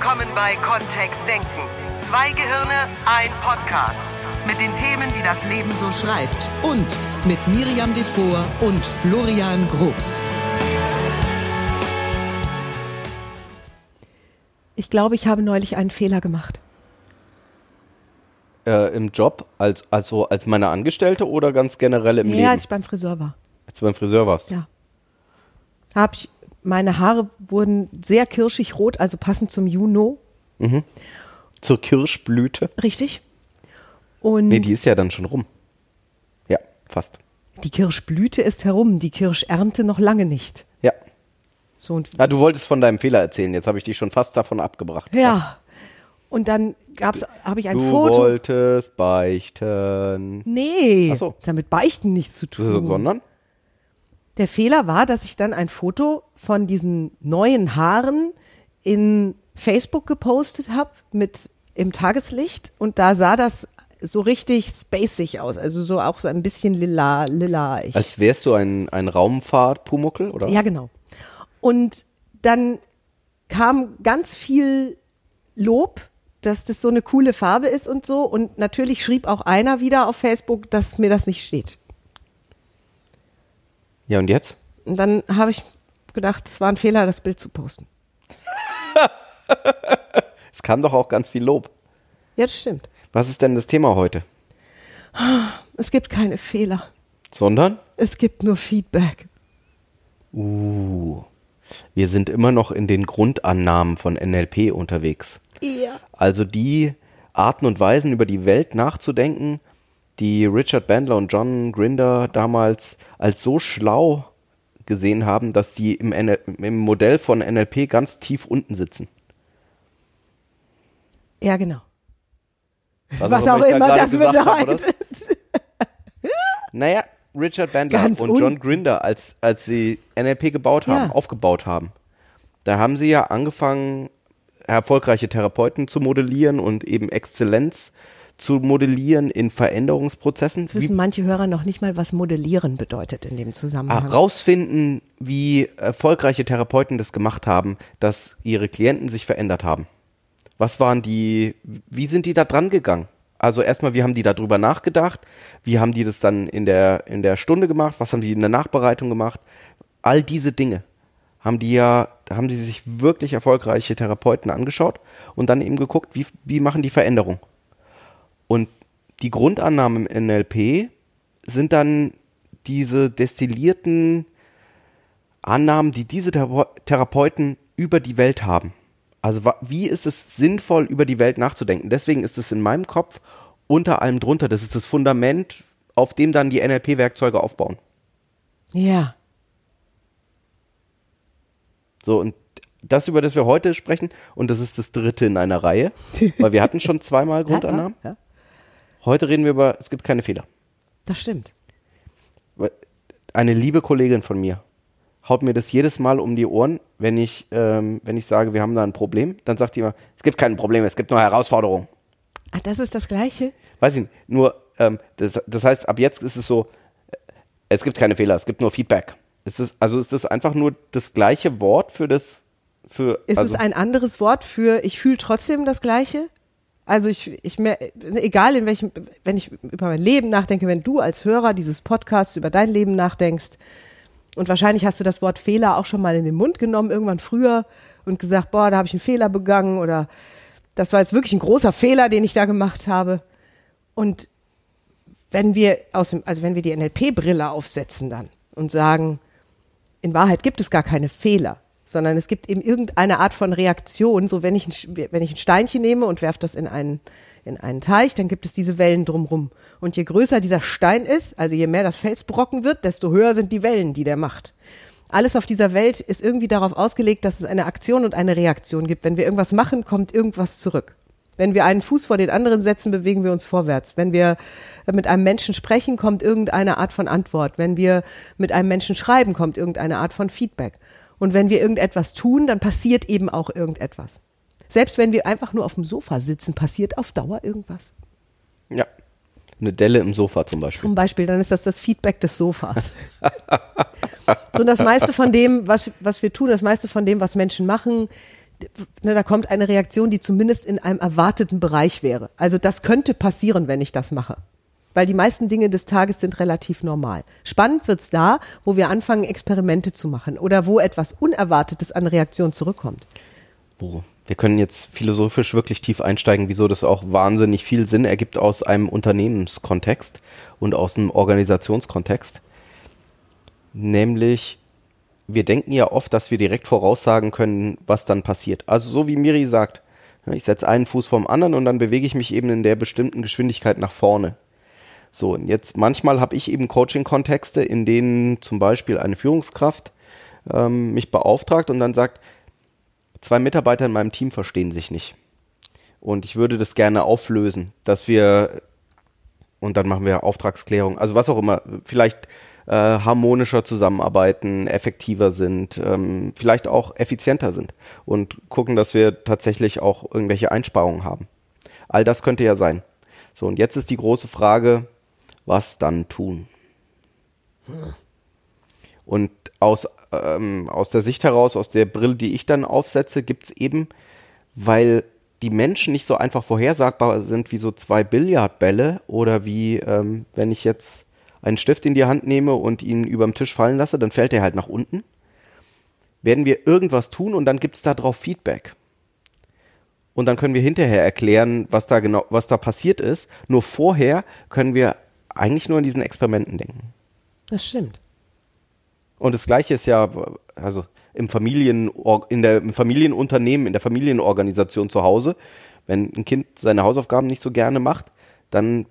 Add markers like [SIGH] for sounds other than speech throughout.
willkommen bei Kontext Denken. Zwei Gehirne, ein Podcast. Mit den Themen, die das Leben so schreibt. Und mit Miriam Devor und Florian Groß. Ich glaube, ich habe neulich einen Fehler gemacht. Äh, Im Job, als, also als meine Angestellte oder ganz generell im ja, Leben? als ich beim Friseur war. als du beim Friseur warst. Ja. Hab ich, meine Haare wurden sehr kirschig rot, also passend zum Juno. Zur Kirschblüte. Richtig. Und Nee, die ist ja dann schon rum. Ja, fast. die Kirschblüte ist herum, die Kirschernte noch lange nicht. Ja. So und Ah, du wolltest von deinem Fehler erzählen. Jetzt habe ich dich schon fast davon abgebracht. ja. Und dann gab's, habe ich ein du Foto. wolltest beichten. Nee, Ach so. damit Beichten nichts zu tun. Sondern? Der Fehler war, dass ich dann ein Foto von diesen neuen Haaren in Facebook gepostet habe mit im Tageslicht und da sah das so richtig spacig aus, also so auch so ein bisschen lila, lila. Ich. Als wärst du ein, ein Raumfahrt-Pumuckel, oder? Ja, genau. Und dann kam ganz viel Lob, dass das so eine coole Farbe ist und so. Und natürlich schrieb auch einer wieder auf Facebook, dass mir das nicht steht. Ja, und jetzt? Und dann habe ich gedacht, es war ein Fehler, das Bild zu posten. [LAUGHS] Es kam doch auch ganz viel Lob. Ja, das stimmt. Was ist denn das Thema heute? Es gibt keine Fehler. Sondern? Es gibt nur Feedback. Uh, wir sind immer noch in den Grundannahmen von NLP unterwegs. Ja. Also die Arten und Weisen, über die Welt nachzudenken, die Richard Bandler und John Grinder damals als so schlau gesehen haben, dass die im, NL im Modell von NLP ganz tief unten sitzen. Ja, genau. Was, Was auch auch ich da immer das bedeutet. Naja, Richard Bandler Ganz und un- John Grinder, als, als sie NLP gebaut haben, Ja. aufgebaut haben, da haben sie ja angefangen, erfolgreiche Therapeuten zu modellieren und eben Exzellenz zu modellieren in Veränderungsprozessen. Jetzt wissen Wie, manche Hörer noch nicht mal, was Modellieren bedeutet in dem ah, Zusammenhang. rausfinden, wie erfolgreiche Therapeuten das gemacht haben, dass ihre Klienten sich verändert haben. Was waren die, wie sind die da dran gegangen? Also erstmal, wie haben die darüber nachgedacht? Wie haben die das dann in der, in der Stunde gemacht? Was haben die in der Nachbereitung gemacht? All diese Dinge haben die ja, haben die sich wirklich erfolgreiche Therapeuten angeschaut und dann eben geguckt, wie, wie machen die Veränderung? Und die Grundannahmen im NLP sind dann diese destillierten Annahmen, die diese Thera- Therapeuten über die Welt haben. Also wie ist es sinnvoll, über die Welt nachzudenken? Deswegen ist es in meinem Kopf unter allem drunter. Das ist das Fundament, auf dem dann die NLP-Werkzeuge aufbauen. ja. So, und das, über das wir heute sprechen, und das ist das dritte in einer Reihe, [LAUGHS] weil wir hatten schon zweimal Grundannahmen. Ja, ja, Heute reden wir über, es gibt keine Fehler. das stimmt. Eine liebe Kollegin von mir haut mir das jedes Mal um die Ohren, wenn ich, ähm, wenn ich sage, wir haben da ein Problem. Dann sagt die immer, es gibt kein Problem, es gibt nur Herausforderungen. Ah, das ist das Gleiche? Weiß ich nicht, nur, ähm, das, das heißt, ab jetzt ist es so, äh, es gibt keine Fehler, es gibt nur Feedback. Ist es, also ist das einfach nur das gleiche Wort für das, für, Ist also, es ein anderes Wort für ich fühle trotzdem das Gleiche? Also ich, ich mer- egal in welchem, wenn ich über mein Leben nachdenke, wenn du als Hörer dieses Podcasts über dein Leben nachdenkst und wahrscheinlich hast du das Wort Fehler auch schon mal in den Mund genommen, irgendwann früher und gesagt, boah, da habe ich einen Fehler begangen oder das war jetzt wirklich ein großer Fehler, den ich da gemacht habe. Und wenn wir aus dem, also wenn wir die NLP-Brille aufsetzen dann und sagen, in Wahrheit gibt es gar keine Fehler, sondern es gibt eben irgendeine Art von Reaktion. So wenn ich ein, wenn ich ein Steinchen nehme und werfe das in einen, in einen Teich, dann gibt es diese Wellen drumrum. Und je größer dieser Stein ist, also je mehr das Felsbrocken wird, desto höher sind die Wellen, die der macht. Alles auf dieser Welt ist irgendwie darauf ausgelegt, dass es eine Aktion und eine Reaktion gibt. Wenn wir irgendwas machen, kommt irgendwas zurück. Wenn wir einen Fuß vor den anderen setzen, bewegen wir uns vorwärts. Wenn wir mit einem Menschen sprechen, kommt irgendeine Art von Antwort. Wenn wir mit einem Menschen schreiben, kommt irgendeine Art von Feedback. Und wenn wir irgendetwas tun, dann passiert eben auch irgendetwas. Selbst wenn wir einfach nur auf dem Sofa sitzen, passiert auf Dauer irgendwas. ja, eine Delle im Sofa zum Beispiel. Zum Beispiel, dann ist das das Feedback des Sofas. [LAUGHS] so, und das meiste von dem, was, was wir tun, das meiste von dem, was Menschen machen, ne, da kommt eine Reaktion, die zumindest in einem erwarteten Bereich wäre. Also das könnte passieren, wenn ich das mache. Weil die meisten Dinge des Tages sind relativ normal. Spannend wird's da, wo wir anfangen, Experimente zu machen oder wo etwas Unerwartetes an Reaktion zurückkommt. Wo wir können jetzt philosophisch wirklich tief einsteigen, wieso das auch wahnsinnig viel Sinn ergibt aus einem Unternehmenskontext und aus einem Organisationskontext. Nämlich, wir denken ja oft, dass wir direkt voraussagen können, was dann passiert. Also so wie Miri sagt, ich setze einen Fuß vom anderen und dann bewege ich mich eben in der bestimmten Geschwindigkeit nach vorne. So, und jetzt manchmal habe ich eben Coaching-Kontexte, in denen zum Beispiel eine Führungskraft ähm, mich beauftragt und dann sagt, zwei Mitarbeiter in meinem Team verstehen sich nicht. Und ich würde das gerne auflösen, dass wir, und dann machen wir Auftragsklärung, also was auch immer, vielleicht äh, harmonischer zusammenarbeiten, effektiver sind, ähm, vielleicht auch effizienter sind und gucken, dass wir tatsächlich auch irgendwelche Einsparungen haben. All das könnte ja sein. So, und jetzt ist die große Frage, was dann tun? Und aus, ähm, aus der Sicht heraus, aus der Brille, die ich dann aufsetze, gibt es eben, weil die Menschen nicht so einfach vorhersagbar sind wie so zwei Billardbälle oder wie, ähm, wenn ich jetzt einen Stift in die Hand nehme und ihn überm Tisch fallen lasse, dann fällt er halt nach unten. Werden wir irgendwas tun und dann gibt es darauf Feedback. Und dann können wir hinterher erklären, was da genau, was da passiert ist. Nur vorher können wir eigentlich nur in diesen Experimenten denken. Das stimmt. Und das Gleiche ist ja, also im, Familien, in der, im Familienunternehmen, in der Familienorganisation zu Hause, wenn ein Kind seine Hausaufgaben nicht so gerne macht, dann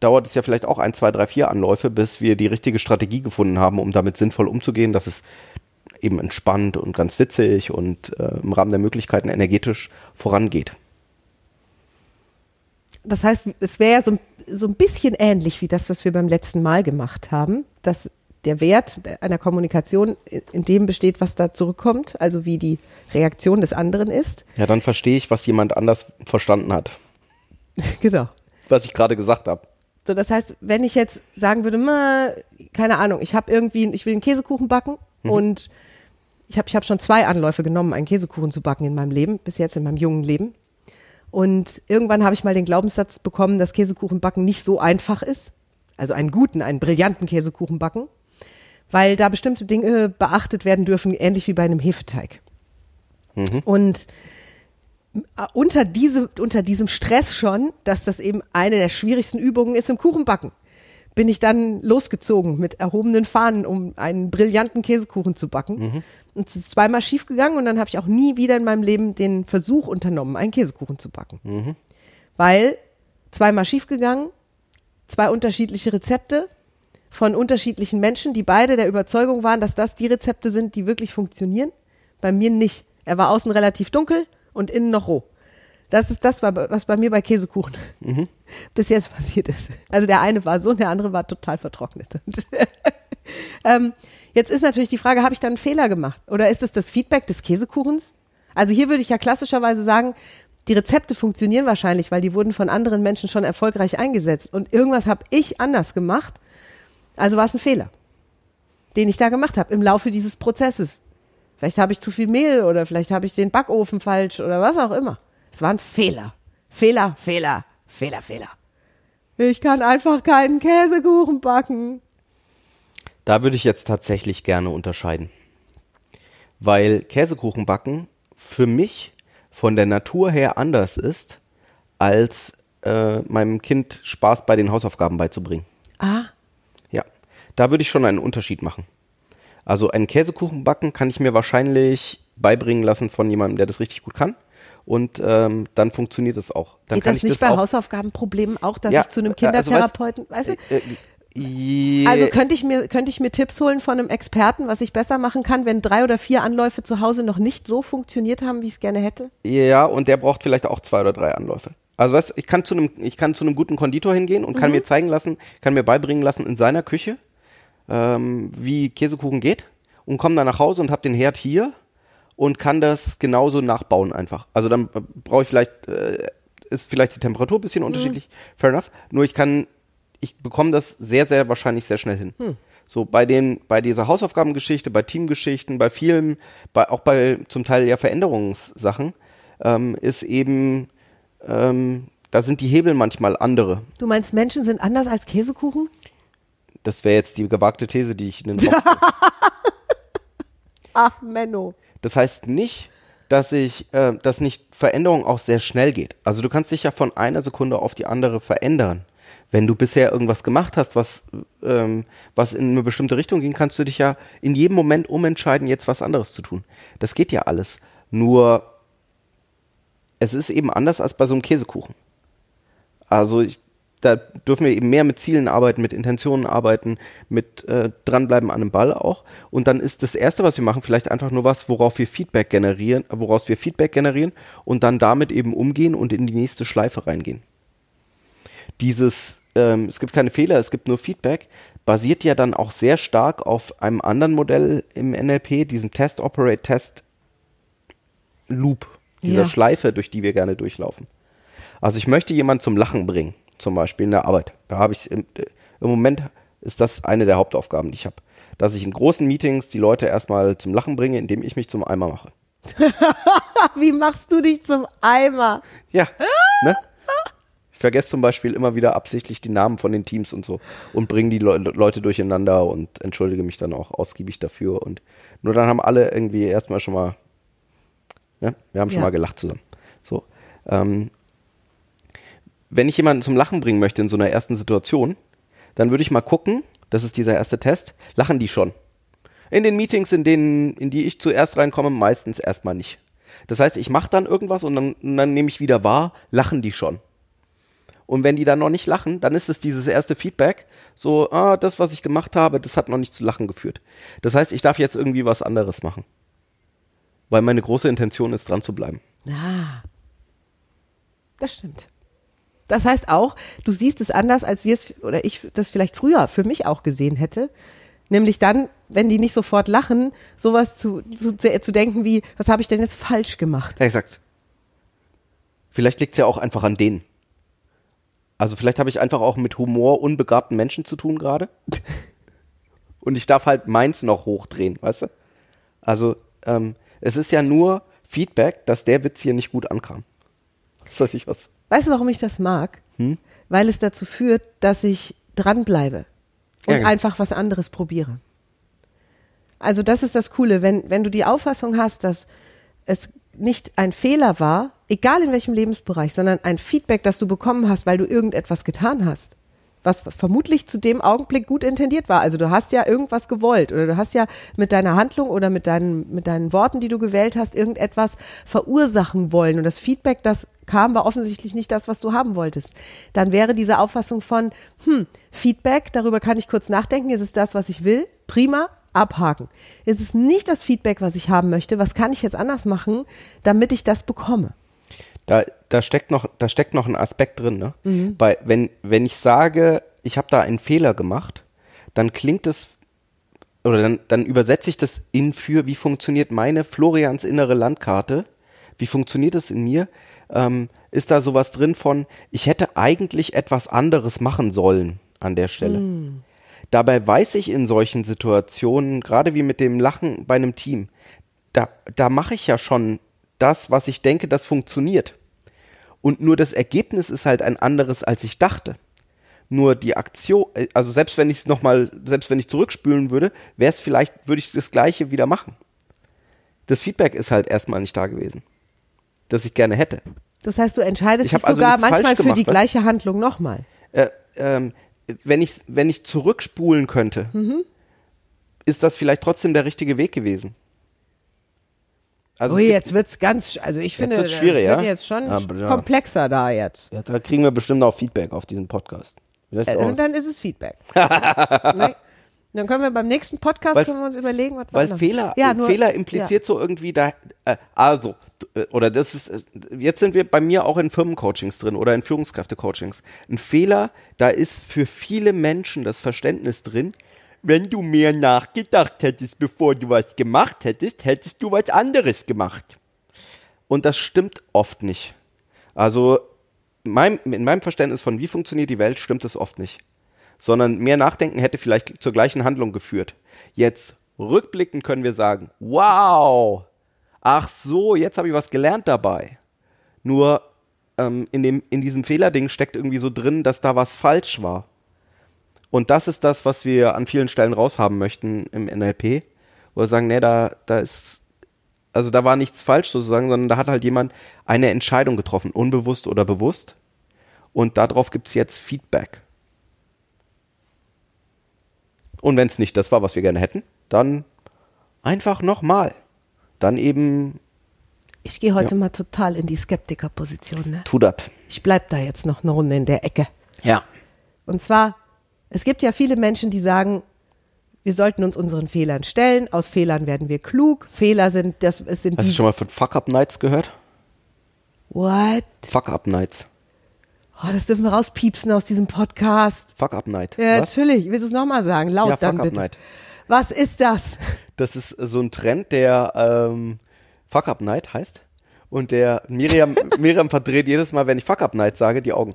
dauert es ja vielleicht auch ein, zwei, drei, vier Anläufe, bis wir die richtige Strategie gefunden haben, um damit sinnvoll umzugehen, dass es eben entspannt und ganz witzig und äh, im Rahmen der Möglichkeiten energetisch vorangeht. Das heißt, es wäre ja so, so ein bisschen ähnlich wie das, was wir beim letzten Mal gemacht haben, dass der Wert einer Kommunikation in dem besteht, was da zurückkommt, also wie die Reaktion des anderen ist. Ja, dann verstehe ich, was jemand anders verstanden hat. [LAUGHS] genau. Was ich gerade gesagt habe. So, das heißt, wenn ich jetzt sagen würde, ma, keine Ahnung, ich habe irgendwie, ich will einen Käsekuchen backen mhm. und ich habe ich hab schon zwei Anläufe genommen, einen Käsekuchen zu backen in meinem Leben, bis jetzt in meinem jungen Leben. Und irgendwann habe ich mal den Glaubenssatz bekommen, dass Käsekuchen backen nicht so einfach ist. Also einen guten, einen brillanten Käsekuchen backen weil da bestimmte Dinge beachtet werden dürfen, ähnlich wie bei einem Hefeteig. Mhm. Und äh, unter, diese, unter diesem Stress schon, dass das eben eine der schwierigsten Übungen ist im Kuchenbacken, bin ich dann losgezogen mit erhobenen Fahnen, um einen brillanten Käsekuchen zu backen. Mhm. Und es ist zweimal schief gegangen und dann habe ich auch nie wieder in meinem Leben den Versuch unternommen, einen Käsekuchen zu backen. Mhm. Weil zweimal schief gegangen, zwei unterschiedliche Rezepte, von unterschiedlichen Menschen, die beide der Überzeugung waren, dass das die Rezepte sind, die wirklich funktionieren. Bei mir nicht. Er war außen relativ dunkel und innen noch roh. Das ist das, was bei mir bei Käsekuchen mhm. [LAUGHS] bis jetzt passiert ist. Also der eine war so und der andere war total vertrocknet. [LAUGHS] ähm, jetzt ist natürlich die Frage, habe ich da einen Fehler gemacht? Oder ist es das Feedback des Käsekuchens? Also hier würde ich ja klassischerweise sagen, die Rezepte funktionieren wahrscheinlich, weil die wurden von anderen Menschen schon erfolgreich eingesetzt. Und irgendwas habe ich anders gemacht also war es ein Fehler, den ich da gemacht habe im Laufe dieses Prozesses. Vielleicht habe ich zu viel Mehl oder vielleicht habe ich den Backofen falsch oder was auch immer. Es war ein Fehler. Fehler, Fehler, Fehler, Fehler. Ich kann einfach keinen Käsekuchen backen. Da würde ich jetzt tatsächlich gerne unterscheiden. Weil Käsekuchen backen für mich von der Natur her anders ist, als äh, meinem Kind Spaß bei den Hausaufgaben beizubringen. Ah, da würde ich schon einen Unterschied machen. Also einen Käsekuchen backen kann ich mir wahrscheinlich beibringen lassen von jemandem, der das richtig gut kann. Und ähm, dann funktioniert es auch. Dann Geht kann das nicht ich das bei Hausaufgabenproblemen auch, dass ja, ich zu einem Kindertherapeuten, also, weißt, du? Äh, äh, also könnte ich mir könnte ich mir Tipps holen von einem Experten, was ich besser machen kann, wenn drei oder vier Anläufe zu Hause noch nicht so funktioniert haben, wie ich es gerne hätte? Ja, und der braucht vielleicht auch zwei oder drei Anläufe. Also weißt, ich kann zu einem ich kann zu einem guten Konditor hingehen und kann mhm. mir zeigen lassen, kann mir beibringen lassen in seiner Küche, ähm, wie Käsekuchen geht und komme dann nach Hause und habe den Herd hier und kann das genauso nachbauen einfach. Also dann brauche ich vielleicht, äh, ist vielleicht die Temperatur ein bisschen mhm. unterschiedlich, fair enough. Nur ich kann, ich bekomme das sehr, sehr wahrscheinlich sehr schnell hin. Mhm. So bei den, bei dieser Hausaufgabengeschichte, bei Teamgeschichten, bei vielen, bei, auch bei zum Teil ja Veränderungssachen, ähm, ist eben, ähm, da sind die Hebel manchmal andere. Du meinst, Menschen sind anders als Käsekuchen? Das wäre jetzt die gewagte These, die ich in den [LAUGHS] Ach, Menno. Das heißt nicht, dass ich, äh, dass nicht Veränderung auch sehr schnell geht. Also du kannst dich ja von einer Sekunde auf die andere verändern. Wenn du bisher irgendwas gemacht hast, was, ähm, was in eine bestimmte Richtung ging, kannst du dich ja in jedem Moment umentscheiden, jetzt was anderes zu tun. Das geht ja alles. Nur es ist eben anders als bei so einem Käsekuchen. Also ich, da dürfen wir eben mehr mit Zielen arbeiten, mit Intentionen arbeiten, mit äh, dranbleiben an einem Ball auch. Und dann ist das Erste, was wir machen, vielleicht einfach nur was, worauf wir Feedback generieren, woraus wir Feedback generieren und dann damit eben umgehen und in die nächste Schleife reingehen. Dieses, ähm, es gibt keine Fehler, es gibt nur Feedback, basiert ja dann auch sehr stark auf einem anderen Modell im NLP, diesem Test, Operate, Test Loop, dieser Ja. Schleife, durch die wir gerne durchlaufen. Also ich möchte jemanden zum Lachen bringen, zum Beispiel in der Arbeit. Da habe ich im, im Moment ist das eine der Hauptaufgaben, die ich habe. Dass ich in großen Meetings die Leute erstmal zum Lachen bringe, indem ich mich zum Eimer mache. [LAUGHS] Wie machst du dich zum Eimer? Ja, ne? Ich vergesse zum Beispiel immer wieder absichtlich die Namen von den Teams und so und bringe die Le Leute durcheinander und entschuldige mich dann auch ausgiebig dafür. Und nur dann haben alle irgendwie erstmal schon mal, ne? Wir haben schon Ja. mal gelacht zusammen. So. Ähm, wenn ich jemanden zum Lachen bringen möchte in so einer ersten Situation, dann würde ich mal gucken, das ist dieser erste Test, lachen die schon. In den Meetings, in denen, in die ich zuerst reinkomme, meistens erstmal nicht. Das heißt, ich mache dann irgendwas und dann, und dann nehme ich wieder wahr, lachen die schon. Und wenn die dann noch nicht lachen, dann ist es dieses erste Feedback, so, ah, das, was ich gemacht habe, das hat noch nicht zu Lachen geführt. Das heißt, ich darf jetzt irgendwie was anderes machen. Weil meine große Intention ist, dran zu bleiben. Ah. Das stimmt. Das heißt auch, du siehst es anders, als wir es, oder ich das vielleicht früher für mich auch gesehen hätte. Nämlich dann, wenn die nicht sofort lachen, sowas zu, zu, zu, denken wie, was habe ich denn jetzt falsch gemacht? Ja, exakt. Vielleicht liegt es ja auch einfach an denen. Also vielleicht habe ich einfach auch mit Humor unbegabten Menschen zu tun gerade. [LAUGHS] Und ich darf halt meins noch hochdrehen, weißt du? Also ähm, es ist ja nur Feedback, dass der Witz hier nicht gut ankam. Das nicht was? Weißt du, warum ich das mag? Hm? Weil es dazu führt, dass ich dranbleibe und Ja, genau. einfach was anderes probiere. Also das ist das Coole, wenn, wenn du die Auffassung hast, dass es nicht ein Fehler war, egal in welchem Lebensbereich, sondern ein Feedback, das du bekommen hast, weil du irgendetwas getan hast, was vermutlich zu dem Augenblick gut intendiert war. Also du hast ja irgendwas gewollt oder du hast ja mit deiner Handlung oder mit deinen, mit deinen Worten, die du gewählt hast, irgendetwas verursachen wollen. Und das Feedback, das kam, war offensichtlich nicht das, was du haben wolltest. Dann wäre diese Auffassung von, hm, Feedback, darüber kann ich kurz nachdenken, ist es das, was ich will? Prima, abhaken. Ist es nicht das Feedback, was ich haben möchte? Was kann ich jetzt anders machen, damit ich das bekomme? Da, da steckt noch, da steckt noch ein Aspekt drin, ne? Mhm. Bei, wenn, wenn ich sage, ich habe da einen Fehler gemacht, dann klingt es oder dann, dann übersetze ich das in für, wie funktioniert meine Florians innere Landkarte? Wie funktioniert es in mir? Ähm, ist da sowas drin von, ich hätte eigentlich etwas anderes machen sollen an der Stelle? Dabei weiß ich in solchen Situationen, gerade wie mit dem Lachen bei einem Team, da, da mache ich ja schon das, was ich denke, das funktioniert. Und nur das Ergebnis ist halt ein anderes, als ich dachte. Nur die Aktion, äh, also selbst wenn ich es nochmal, selbst wenn ich zurückspülen würde, wäre es vielleicht, würde ich das Gleiche wieder machen. Das Feedback ist halt erstmal nicht da gewesen. Das ich gerne hätte. Das heißt, du entscheidest Ich dich also sogar manchmal für gemacht, die gleiche Handlung nochmal. Äh, ähm, wenn ich, wenn ich zurückspulen könnte, Mhm. ist das vielleicht trotzdem der richtige Weg gewesen. Also es gibt- jetzt wird's ganz, also ich finde, schwierig, wird ja? jetzt schon Aber ja. komplexer da jetzt. ja, da kriegen wir bestimmt auch Feedback auf diesen Podcast. Äh, Und dann ist es Feedback. [LAUGHS] ne? Dann können wir beim nächsten Podcast Weil- können wir uns überlegen, was wir Weil Fehler, ja, nur, Fehler impliziert so irgendwie da, äh, also, oder das ist, äh, jetzt sind wir bei mir auch in Firmencoachings drin oder in Führungskräftecoachings. Ein Fehler, da ist für viele Menschen das Verständnis drin, wenn du mehr nachgedacht hättest, bevor du was gemacht hättest, hättest du was anderes gemacht. Und das stimmt oft nicht. Also, mein, in meinem Verständnis von wie funktioniert die Welt, stimmt es oft nicht. sondern mehr Nachdenken hätte vielleicht zur gleichen Handlung geführt. Jetzt rückblickend können wir sagen, wow, ach so, jetzt habe ich was gelernt dabei. Nur ähm, in, dem, in diesem Fehlerding steckt irgendwie so drin, dass da was falsch war. Und das ist das, was wir an vielen Stellen raushaben möchten im NLP, wo wir sagen, nee, da, da ist, also da war nichts falsch sozusagen, sondern da hat halt jemand eine Entscheidung getroffen, unbewusst oder bewusst. Und darauf gibt es jetzt Feedback. Und wenn es nicht das war, was wir gerne hätten, dann einfach nochmal. Dann eben, Ich gehe heute Ja. mal total in die Skeptikerposition. Ne? tu das. Ich bleib da jetzt noch eine Runde in der Ecke. Ja. Und zwar, es gibt ja viele Menschen, die sagen, wir sollten uns unseren Fehlern stellen. Aus Fehlern werden wir klug. Fehler sind, das es sind Hast du schon mal von Fuck-Up-Nights gehört? What? Fuck-Up-Nights. Oh, das dürfen wir rauspiepsen aus diesem Podcast. Fuck-Up-Night. Ja, Was? natürlich. Willst du es nochmal sagen? Laut Ja, dann Fuck Up bitte. Night. Was ist das? Das ist so ein Trend, der ähm, Fuck Up Night heißt. Und der Miriam, [LAUGHS] Miriam verdreht jedes Mal, wenn ich Fuck Up Night sage, die Augen.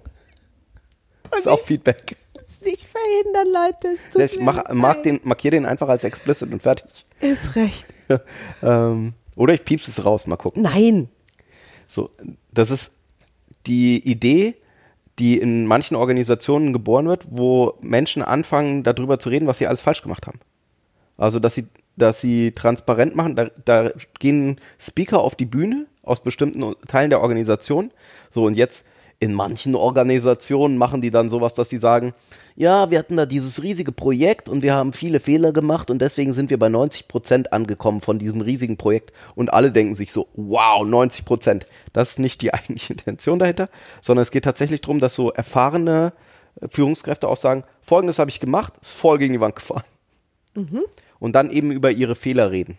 Das ist auch Feedback. Nicht verhindern, Leute. Es tut Ich mach, mag den, markiere den einfach als explicit und fertig. Ist recht. [LAUGHS] ähm, oder ich piepse es raus, mal gucken. Nein. So, das ist die Idee, die in manchen Organisationen geboren wird, wo Menschen anfangen, darüber zu reden, was sie alles falsch gemacht haben. Also, dass sie, dass sie transparent machen, da, da gehen Speaker auf die Bühne aus bestimmten Teilen der Organisation. So, und jetzt in manchen Organisationen machen die dann sowas, dass sie sagen, ja, wir hatten da dieses riesige Projekt und wir haben viele Fehler gemacht und deswegen sind wir bei 90 Prozent angekommen von diesem riesigen Projekt und alle denken sich so, wow, 90 Prozent. Das ist nicht die [LAUGHS] eigentliche Intention dahinter, sondern es geht tatsächlich darum, dass so erfahrene äh, Führungskräfte auch sagen, folgendes habe ich gemacht, ist voll gegen die Wand gefahren. Und dann eben über ihre Fehler reden.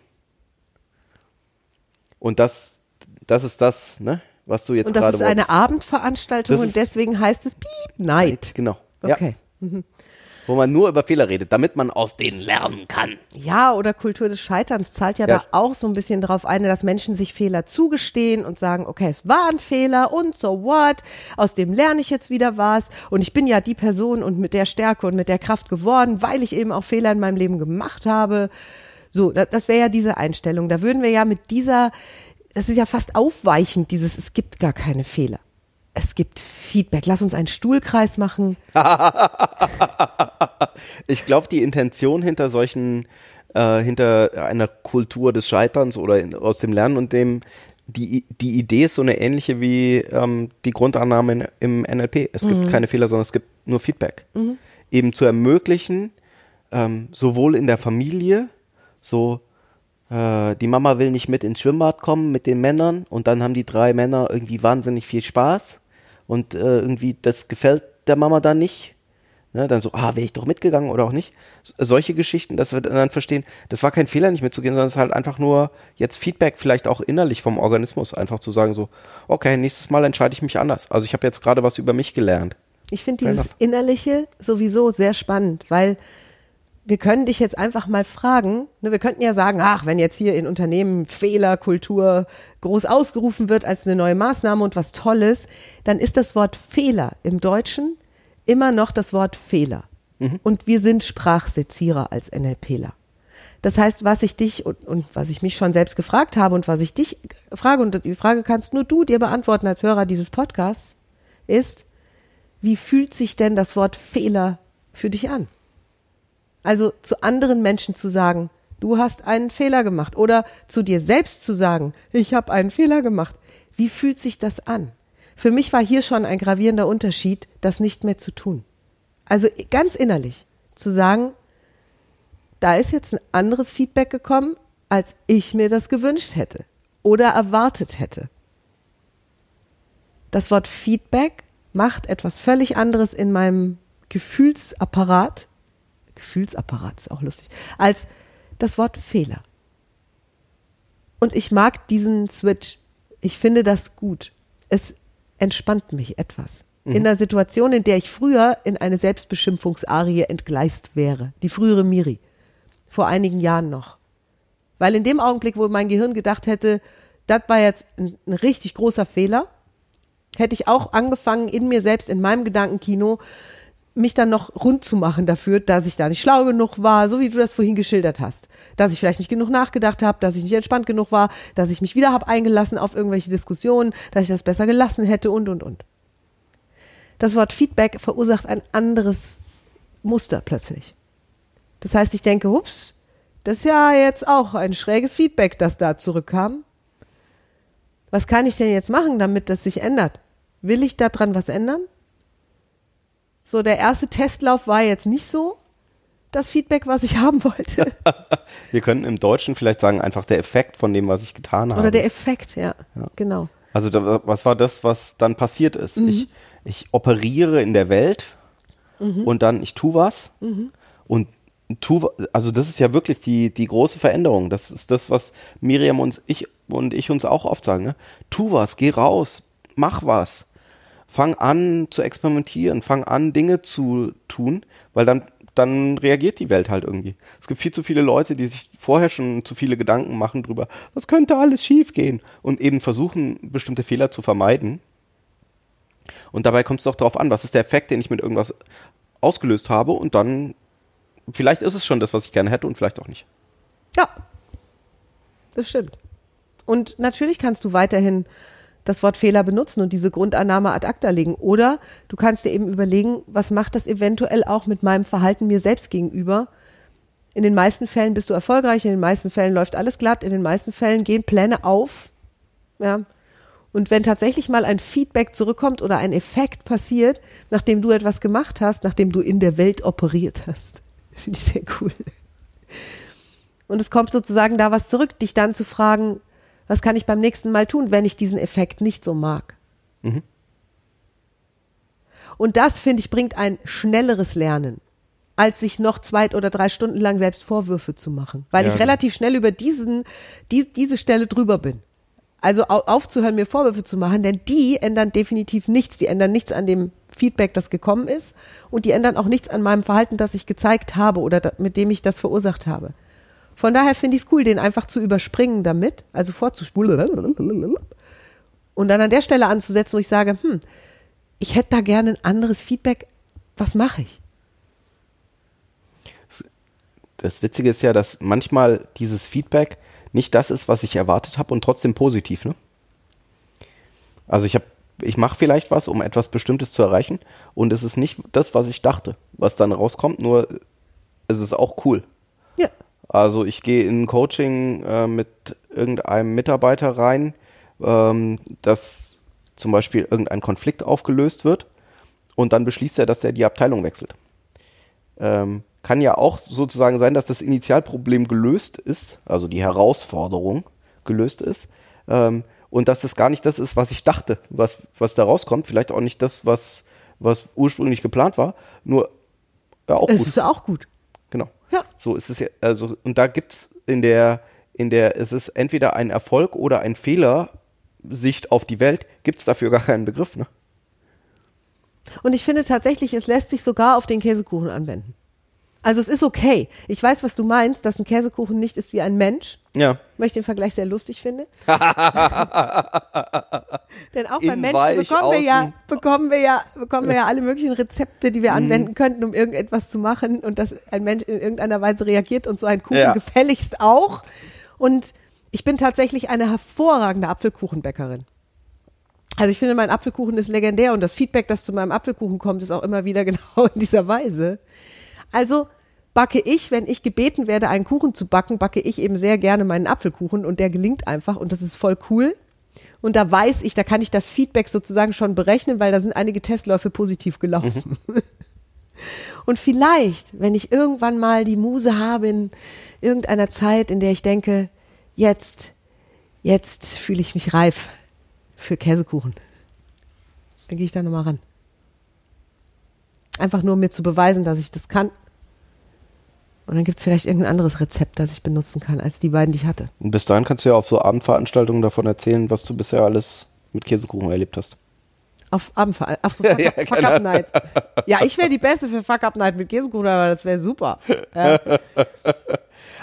Und das, das ist das, ne, was du jetzt Und das gerade ist eine wolltest. Abendveranstaltung Das und deswegen heißt es Piep Night. Genau. Okay. Ja. Wo man nur über Fehler redet, damit man aus denen lernen kann. Ja, oder Kultur des Scheiterns zahlt ja, Ja. da auch so ein bisschen drauf ein, dass Menschen sich Fehler zugestehen und sagen, okay, es war ein Fehler und so what, aus dem lerne ich jetzt wieder was und ich bin ja die Person und mit der Stärke und mit der Kraft geworden, weil ich eben auch Fehler in meinem Leben gemacht habe. So, das, das wäre ja diese Einstellung. Da würden wir ja mit dieser, das ist ja fast aufweichend, dieses, es gibt gar keine Fehler. Es gibt Feedback. Lass uns einen Stuhlkreis machen. [LAUGHS] Ich glaube, die Intention hinter solchen, äh, hinter einer Kultur des Scheiterns oder in, aus dem Lernen und dem, die, die Idee ist so eine ähnliche wie ähm, die Grundannahme in, im NLP. Es gibt keine Fehler, sondern es gibt nur Feedback. Eben zu ermöglichen, ähm, sowohl in der Familie, so äh, die Mama will nicht mit ins Schwimmbad kommen mit den Männern und dann haben die drei Männer irgendwie wahnsinnig viel Spaß und äh, irgendwie das gefällt der Mama dann nicht. Ne, dann so, ah, wäre ich doch mitgegangen oder auch nicht. Solche Geschichten, dass wir dann verstehen, das war kein Fehler, nicht mitzugehen, sondern es ist halt einfach nur jetzt Feedback, vielleicht auch innerlich vom Organismus, einfach zu sagen so, okay, nächstes Mal entscheide ich mich anders. Also ich habe jetzt gerade was über mich gelernt. Ich finde dieses. Innerliche sowieso sehr spannend, weil wir können dich jetzt einfach mal fragen, ne, wir könnten ja sagen, ach, wenn jetzt hier in Unternehmen Fehlerkultur groß ausgerufen wird als eine neue Maßnahme und was Tolles, dann ist das Wort Fehler im Deutschen immer noch das Wort Fehler. Und wir sind Sprachsezierer als NLPler. Das heißt, was ich dich und, und was ich mich schon selbst gefragt habe und was ich dich frage, und die Frage kannst nur du dir beantworten als Hörer dieses Podcasts, ist, wie fühlt sich denn das Wort Fehler für dich an? Also zu anderen Menschen zu sagen, du hast einen Fehler gemacht oder zu dir selbst zu sagen, ich habe einen Fehler gemacht. Wie fühlt sich das an? Für mich war hier schon ein gravierender Unterschied, das nicht mehr zu tun. Also ganz innerlich zu sagen, da ist jetzt ein anderes Feedback gekommen, als ich mir das gewünscht hätte oder erwartet hätte. Das Wort Feedback macht etwas völlig anderes in meinem Gefühlsapparat. Gefühlsapparat ist auch lustig. Als das Wort Fehler. Und ich mag diesen Switch. Ich finde das gut. Es entspannt mich etwas. In einer Situation, in der ich früher in eine Selbstbeschimpfungsarie entgleist wäre. Die frühere Miri. Vor einigen Jahren noch. Weil in dem Augenblick, wo mein Gehirn gedacht hätte, das war jetzt ein, ein richtig großer Fehler, hätte ich auch angefangen, in mir selbst, in meinem Gedankenkino, mich dann noch rund zu machen dafür, dass ich da nicht schlau genug war, so wie du das vorhin geschildert hast. Dass ich vielleicht nicht genug nachgedacht habe, dass ich nicht entspannt genug war, dass ich mich wieder habe eingelassen auf irgendwelche Diskussionen, dass ich das besser gelassen hätte und, und, und. Das Wort Feedback verursacht ein anderes Muster plötzlich. Das heißt, ich denke, ups, das ist ja jetzt auch ein schräges Feedback, das da zurückkam. Was kann ich denn jetzt machen, damit das sich ändert? Will ich daran was ändern? So, der erste Testlauf war jetzt nicht so das Feedback, was ich [LAUGHS] haben wollte. [LAUGHS] Wir könnten im Deutschen vielleicht sagen, einfach der Effekt von dem, was ich getan habe. Oder der Effekt, ja, ja. genau. Also da, was war das, was dann passiert ist? Mhm. Ich, ich operiere in der Welt mhm. und dann ich tue was mhm. und tu, also das ist ja wirklich die, die große Veränderung. Das ist das, was Miriam und ich und ich uns auch oft sagen. Ne? Tu was, geh raus, mach was fang an zu experimentieren, fang an Dinge zu tun, weil dann dann reagiert die Welt halt irgendwie. Es gibt viel zu viele Leute, die sich vorher schon zu viele Gedanken machen drüber, was könnte alles schiefgehen und eben versuchen, bestimmte Fehler zu vermeiden. Und dabei kommt es doch darauf an, was ist der Effekt, den ich mit irgendwas ausgelöst habe und dann, vielleicht ist es schon das, was ich gerne hätte und vielleicht auch nicht. Ja, das stimmt. Und natürlich kannst du weiterhin das Wort Fehler benutzen und diese Grundannahme ad acta legen. Oder du kannst dir eben überlegen, was macht das eventuell auch mit meinem Verhalten mir selbst gegenüber? In den meisten Fällen bist du erfolgreich, in den meisten Fällen läuft alles glatt, in den meisten Fällen gehen Pläne auf. Ja. Und wenn tatsächlich mal ein Feedback zurückkommt oder ein Effekt passiert, nachdem du etwas gemacht hast, nachdem du in der Welt operiert hast, [LAUGHS] finde ich sehr cool. Und es kommt sozusagen da was zurück, dich dann zu fragen, was kann ich beim nächsten Mal tun, wenn ich diesen Effekt nicht so mag? Mhm. Und das, finde ich, bringt ein schnelleres Lernen, als sich noch zwei oder drei Stunden lang selbst Vorwürfe zu machen, weil ja, ich relativ schnell über diesen, die, diese Stelle drüber bin. Also aufzuhören, mir Vorwürfe zu machen, denn die ändern definitiv nichts. Die ändern nichts an dem Feedback, das gekommen ist und die ändern auch nichts an meinem Verhalten, das ich gezeigt habe oder da, mit dem ich das verursacht habe. Von daher finde ich es cool, den einfach zu überspringen damit, also vorzuspulen und dann an der Stelle anzusetzen, wo ich sage, hm, ich hätte da gerne ein anderes Feedback. Was mache ich? Das Witzige ist ja, dass manchmal dieses Feedback nicht das ist, was ich erwartet habe und trotzdem positiv. Ne? Also ich ich mache vielleicht was, um etwas Bestimmtes zu erreichen und es ist nicht das, was ich dachte, was dann rauskommt. Nur es ist auch cool. Also ich gehe in ein Coaching äh, mit irgendeinem Mitarbeiter rein, ähm, dass zum Beispiel irgendein Konflikt aufgelöst wird und dann beschließt er, dass er die Abteilung wechselt. Ähm, kann ja auch sozusagen sein, dass das Initialproblem gelöst ist, also die Herausforderung gelöst ist, ähm, und dass das gar nicht das ist, was ich dachte, was, was da rauskommt, vielleicht auch nicht das, was, was ursprünglich geplant war, nur ja, auch es gut. Es ist auch gut. Ja. So ist es ja, also, und da gibt es in der, in der, es ist entweder ein Erfolg oder ein Fehler, Sicht auf die Welt, gibt es dafür gar keinen Begriff, ne? Und ich finde tatsächlich, es lässt sich sogar auf den Käsekuchen anwenden. Also es ist okay. Ich weiß, was du meinst, dass ein Käsekuchen nicht ist wie ein Mensch. Ja. Weil ich den Vergleich sehr lustig finde. [LAUGHS] Denn auch beim Menschen bekommen wir ja, bekommen wir ja, bekommen wir ja alle möglichen Rezepte, die wir mhm. anwenden könnten, um irgendetwas zu machen und dass ein Mensch in irgendeiner Weise reagiert und so ein Kuchen ja. gefälligst auch. Und ich bin tatsächlich eine hervorragende Apfelkuchenbäckerin. Also ich finde, mein Apfelkuchen ist legendär und das Feedback, das zu meinem Apfelkuchen kommt, ist auch immer wieder [LAUGHS] genau in dieser Weise. Also backe ich, wenn ich gebeten werde, einen Kuchen zu backen, backe ich eben sehr gerne meinen Apfelkuchen und der gelingt einfach und das ist voll cool. Und da weiß ich, da kann ich das Feedback sozusagen schon berechnen, weil da sind einige Testläufe positiv gelaufen. Mhm. [LAUGHS] Und vielleicht, wenn ich irgendwann mal die Muse habe in irgendeiner Zeit, in der ich denke, jetzt, jetzt fühle ich mich reif für Käsekuchen, dann gehe ich da nochmal ran. Einfach nur um mir zu beweisen, dass ich das kann. Und dann gibt es vielleicht irgendein anderes Rezept, das ich benutzen kann, als die beiden, die ich hatte. Und bis dahin kannst du ja auf so Abendveranstaltungen davon erzählen, was du bisher alles mit Käsekuchen erlebt hast. Auf Abendveranstaltungen, auf so [LAUGHS] Fuck, ja, Fuck Up Night. Ja, ich wäre die Beste für Fuck Up Night mit Käsekuchen, aber das wäre super. Ja. [LAUGHS]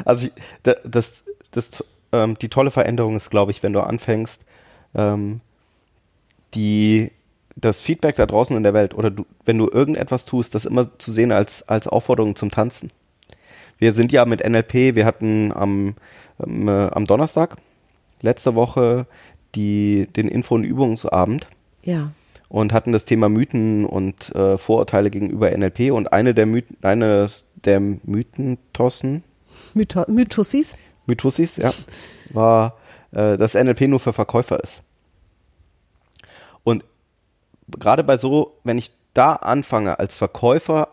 Also das, das, das ähm, die tolle Veränderung ist, glaube ich, wenn du anfängst, ähm, die das Feedback da draußen in der Welt oder du, wenn du irgendetwas tust, das immer zu sehen als, als Aufforderung zum Tanzen. Wir sind ja mit NLP, wir hatten am, ähm, äh, am Donnerstag letzte Woche die, den Info- und Übungsabend Ja. und hatten das Thema Mythen und äh, Vorurteile gegenüber NLP und eine der Mythen, eines der Mythentossen, Mytho Mythossis? Mythossis, ja, war, äh, dass NLP nur für Verkäufer ist. Gerade bei so, wenn ich da anfange, als Verkäufer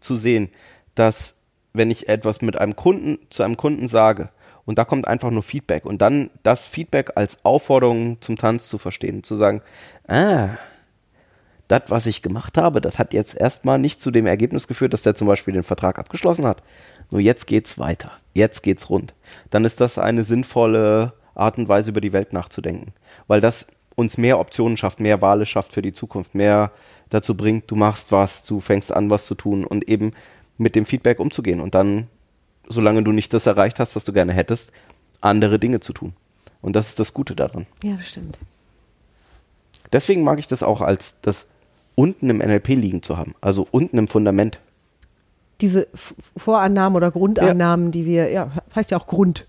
zu sehen, dass wenn ich etwas mit einem Kunden zu einem Kunden sage und da kommt einfach nur Feedback und dann das Feedback als Aufforderung zum Tanz zu verstehen, zu sagen, ah, das, was ich gemacht habe, das hat jetzt erstmal nicht zu dem Ergebnis geführt, dass der zum Beispiel den Vertrag abgeschlossen hat. Nur jetzt geht's weiter. Jetzt geht's rund. Dann ist das eine sinnvolle Art und Weise, über die Welt nachzudenken. Weil das uns mehr Optionen schafft, mehr Wale schafft für die Zukunft, mehr dazu bringt, du machst was, du fängst an, was zu tun und eben mit dem Feedback umzugehen und dann, solange du nicht das erreicht hast, was du gerne hättest, andere Dinge zu tun. Und das ist das Gute daran. Ja, das stimmt. Deswegen mag ich das auch als das unten im NLP liegen zu haben, also unten im Fundament. Diese Vorannahmen oder Grundannahmen, die wir, ja, heißt ja auch Grund.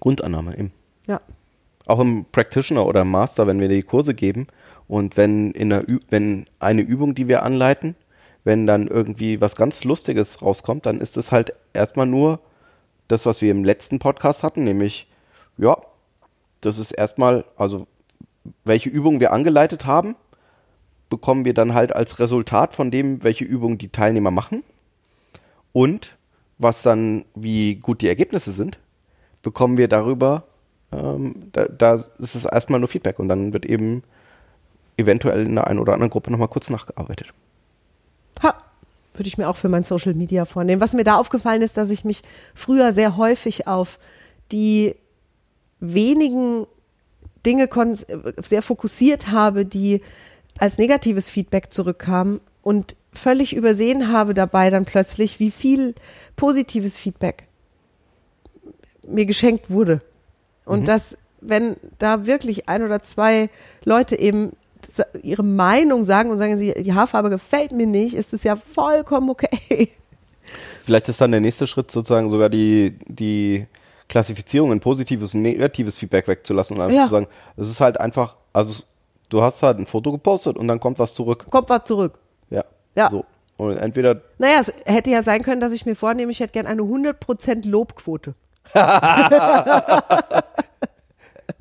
Grundannahme eben. Ja. Auch im Practitioner oder im Master, wenn wir die Kurse geben. Und wenn in einer Ü wenn eine Übung, die wir anleiten, wenn dann irgendwie was ganz Lustiges rauskommt, dann ist es halt erstmal nur das, was wir im letzten Podcast hatten, nämlich, ja, das ist erstmal, also welche Übungen wir angeleitet haben, bekommen wir dann halt als Resultat von dem, welche Übungen die Teilnehmer machen. Und was dann, wie gut die Ergebnisse sind, bekommen wir darüber, ähm, da, da ist es erstmal nur Feedback und dann wird eben eventuell in der einen oder anderen Gruppe nochmal kurz nachgearbeitet. Ha, würde ich mir auch für mein Social Media vornehmen. Was mir da aufgefallen ist, dass ich mich früher sehr häufig auf die wenigen Dinge sehr fokussiert habe, die als negatives Feedback zurückkamen und völlig übersehen habe dabei dann plötzlich, wie viel positives Feedback mir geschenkt wurde. Und dass, wenn da wirklich ein oder zwei Leute eben ihre Meinung sagen und sagen, sie, die Haarfarbe gefällt mir nicht, ist es ja vollkommen okay. Vielleicht ist dann der nächste Schritt sozusagen sogar die, die Klassifizierung in positives und negatives Feedback wegzulassen und einfach Ja. zu sagen, es ist halt einfach, also du hast halt ein Foto gepostet und dann kommt was zurück. Kommt was zurück. Ja. Ja. So. Und entweder, Naja, es hätte ja sein können, dass ich mir vornehme, ich hätte gern eine 100% Lobquote.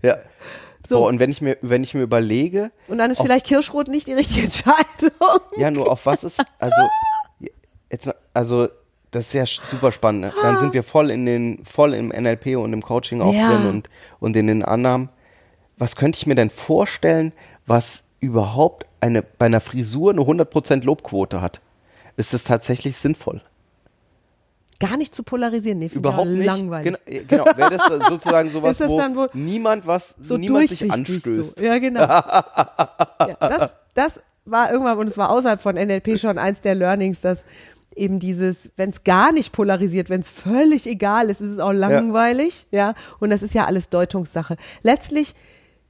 Ja. So. So, und wenn ich mir, wenn ich mir überlege, Und dann ist Auf- vielleicht Kirschrot nicht die richtige Entscheidung. Ja, nur auf was ist, also, jetzt also, das ist ja super spannend. Ne? Dann sind wir voll in den, voll im NLP und im Coaching auch Ja. drin und, und in den Annahmen. Was könnte ich mir denn vorstellen, was überhaupt eine, bei einer Frisur eine 100% Lobquote hat? Ist das tatsächlich sinnvoll? Gar nicht zu polarisieren, nee, Überhaupt nicht. langweilig. Genau, genau. wäre das sozusagen [LAUGHS] sowas, Ist das wo dann wohl niemand was, so niemand sich anstößt. So. Ja, genau. [LAUGHS] ja, das, das war irgendwann, und es war außerhalb von NLP schon eins der Learnings, dass eben dieses, wenn es gar nicht polarisiert, wenn es völlig egal ist, ist es auch langweilig, ja. Und das ist ja alles Deutungssache. Letztlich,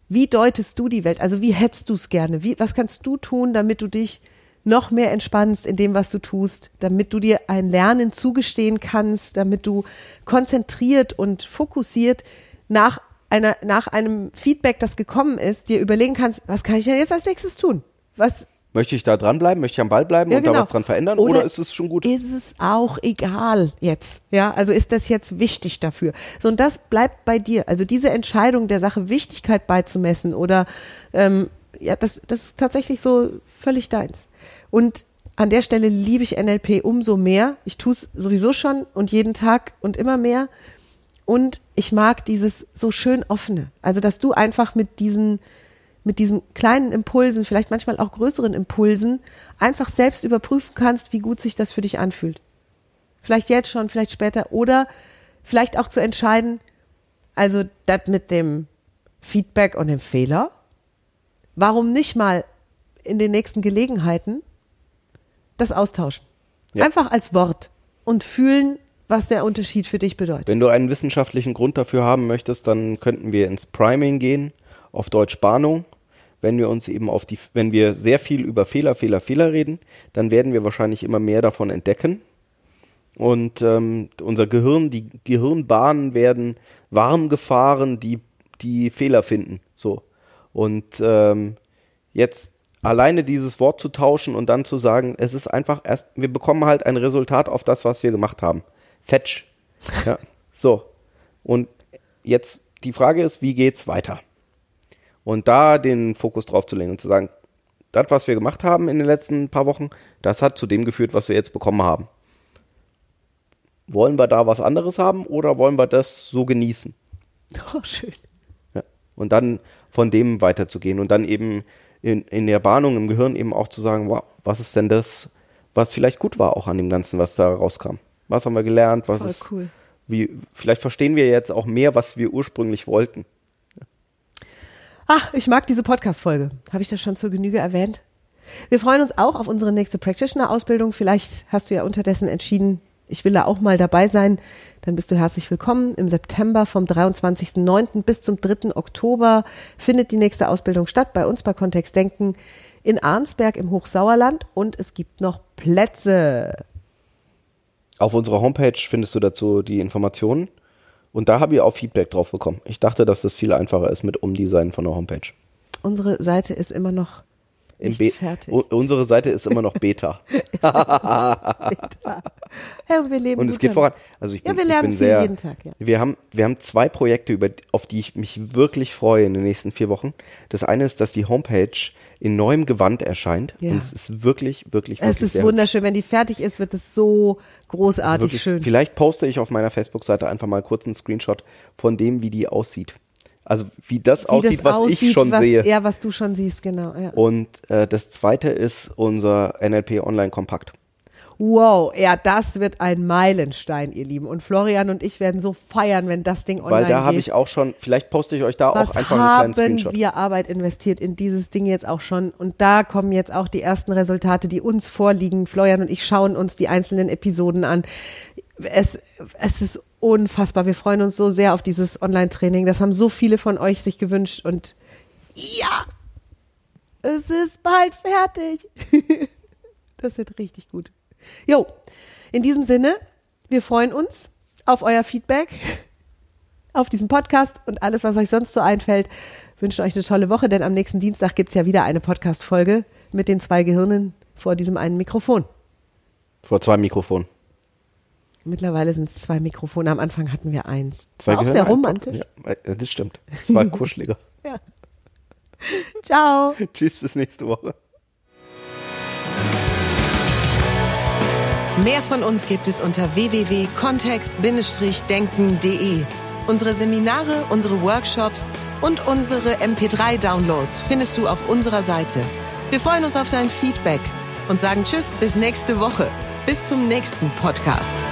wie deutest du die Welt? Also wie hättest du es gerne? Wie, was kannst du tun, damit du dich noch mehr entspannst in dem, was du tust, damit du dir ein Lernen zugestehen kannst, damit du konzentriert und fokussiert nach einer, nach einem Feedback, das gekommen ist, dir überlegen kannst, was kann ich denn jetzt als nächstes tun? Was Möchte ich da dranbleiben? Möchte ich am Ball bleiben ja, und genau. da was dran verändern? Oder, ist es schon gut? Ist es auch egal jetzt? Ja, also ist das jetzt wichtig dafür? So, und das bleibt bei dir. Also diese Entscheidung der Sache Wichtigkeit beizumessen oder ähm, ja, das, das ist tatsächlich so völlig deins. Und an der Stelle liebe ich NLP umso mehr. Ich tue es sowieso schon und jeden Tag und immer mehr. Und ich mag dieses so schön offene. Also, dass du einfach mit diesen, mit diesen kleinen Impulsen, vielleicht manchmal auch größeren Impulsen, einfach selbst überprüfen kannst, wie gut sich das für dich anfühlt. Vielleicht jetzt schon, vielleicht später. Oder vielleicht auch zu entscheiden, also das mit dem Feedback und dem Fehler, warum nicht mal in den nächsten Gelegenheiten das austauschen. Ja. Einfach als Wort und fühlen, was der Unterschied für dich bedeutet. Wenn du einen wissenschaftlichen Grund dafür haben möchtest, dann könnten wir ins Priming gehen, auf Deutsch Bahnung, wenn wir uns eben auf die, wenn wir sehr viel über Fehler, Fehler, Fehler reden, dann werden wir wahrscheinlich immer mehr davon entdecken. Und ähm, unser Gehirn, die Gehirnbahnen werden warm gefahren, die die Fehler finden. So. Und ähm, jetzt alleine dieses Wort zu tauschen und dann zu sagen, es ist einfach erst, wir bekommen halt ein Resultat auf das, was wir gemacht haben. Fetch. [LAUGHS] Ja. So. Und jetzt die Frage ist, wie geht's weiter? Und da den Fokus drauf zu legen und zu sagen, das, was wir gemacht haben in den letzten paar Wochen, das hat zu dem geführt, was wir jetzt bekommen haben. Wollen wir da was anderes haben oder wollen wir das so genießen? [LAUGHS] Oh, schön. Ja. Und dann von dem weiterzugehen und dann eben in, in der Bahnung im Gehirn eben auch zu sagen, wow, was ist denn das, was vielleicht gut war auch an dem Ganzen, was da rauskam? Was haben wir gelernt? Was Voll ist, cool. wie, vielleicht verstehen wir jetzt auch mehr, was wir ursprünglich wollten. Ach, ich mag diese Podcast-Folge. Habe ich das schon zur Genüge erwähnt? Wir freuen uns auch auf unsere nächste Practitioner-Ausbildung. Vielleicht hast du ja unterdessen entschieden, ich will da auch mal dabei sein. Dann bist du herzlich willkommen. Im September vom 23.09. bis zum 3. Oktober findet die nächste Ausbildung statt bei uns bei Kontext Denken in Arnsberg im Hochsauerland und es gibt noch Plätze. Auf unserer Homepage findest du dazu die Informationen. Und da habe ich auch Feedback drauf bekommen. Ich dachte, dass das viel einfacher ist mit Umdesign von der Homepage. Unsere Seite ist immer noch Im nicht Be- fertig. Unsere Seite [LAUGHS] ist immer noch Beta. Ja, und wir leben Und es geht voran. Also ich bin, Ja, wir lernen viel sehr, jeden Tag, ja. Wir haben, wir haben zwei Projekte, über, auf die ich mich wirklich freue in den nächsten vier Wochen. Das eine ist, dass die Homepage in neuem Gewand erscheint. Ja. Und es ist wirklich, wirklich, wirklich Es ist wunderschön. Wenn die fertig ist, wird es so großartig wirklich, schön. Vielleicht poste ich auf meiner Facebook-Seite einfach mal kurz einen Screenshot von dem, wie die aussieht. Also wie das Wie aussieht, das was aussieht, ich schon was, sehe. Ja, was du schon siehst, genau. Ja. Und äh, das zweite ist unser NLP Online Kompakt. Wow, ja, das wird ein Meilenstein, ihr Lieben. Und Florian und ich werden so feiern, wenn das Ding online Weil da habe ich auch schon, vielleicht poste ich euch da Was auch einfach einen kleinen haben Screenshot. wir Arbeit investiert in dieses Ding jetzt auch schon? Und da kommen jetzt auch die ersten Resultate, die uns vorliegen. Florian und ich schauen uns die einzelnen Episoden an. Es, es ist unfassbar. Wir freuen uns so sehr auf dieses Online-Training. Das haben so viele von euch sich gewünscht. Und ja, es ist bald fertig. [LAUGHS] das wird richtig gut. Jo, in diesem Sinne, wir freuen uns auf euer Feedback auf diesen Podcast und alles, was euch sonst so einfällt. Wünschen euch eine tolle Woche, denn am nächsten Dienstag gibt es ja wieder eine Podcast-Folge mit den zwei Gehirnen vor diesem einen Mikrofon. Vor zwei Mikrofonen. Mittlerweile sind es zwei Mikrofone. Am Anfang hatten wir eins. Das war auch sehr romantisch. Ja, das stimmt. Das [LAUGHS] war kuscheliger. Ja. Ciao. [LAUGHS] Tschüss, bis nächste Woche. Mehr von uns gibt es unter www.kontext-denken.de. Unsere Seminare, unsere Workshops und unsere MP3-Downloads findest du auf unserer Seite. Wir freuen uns auf dein Feedback und sagen Tschüss bis nächste Woche. Bis zum nächsten Podcast.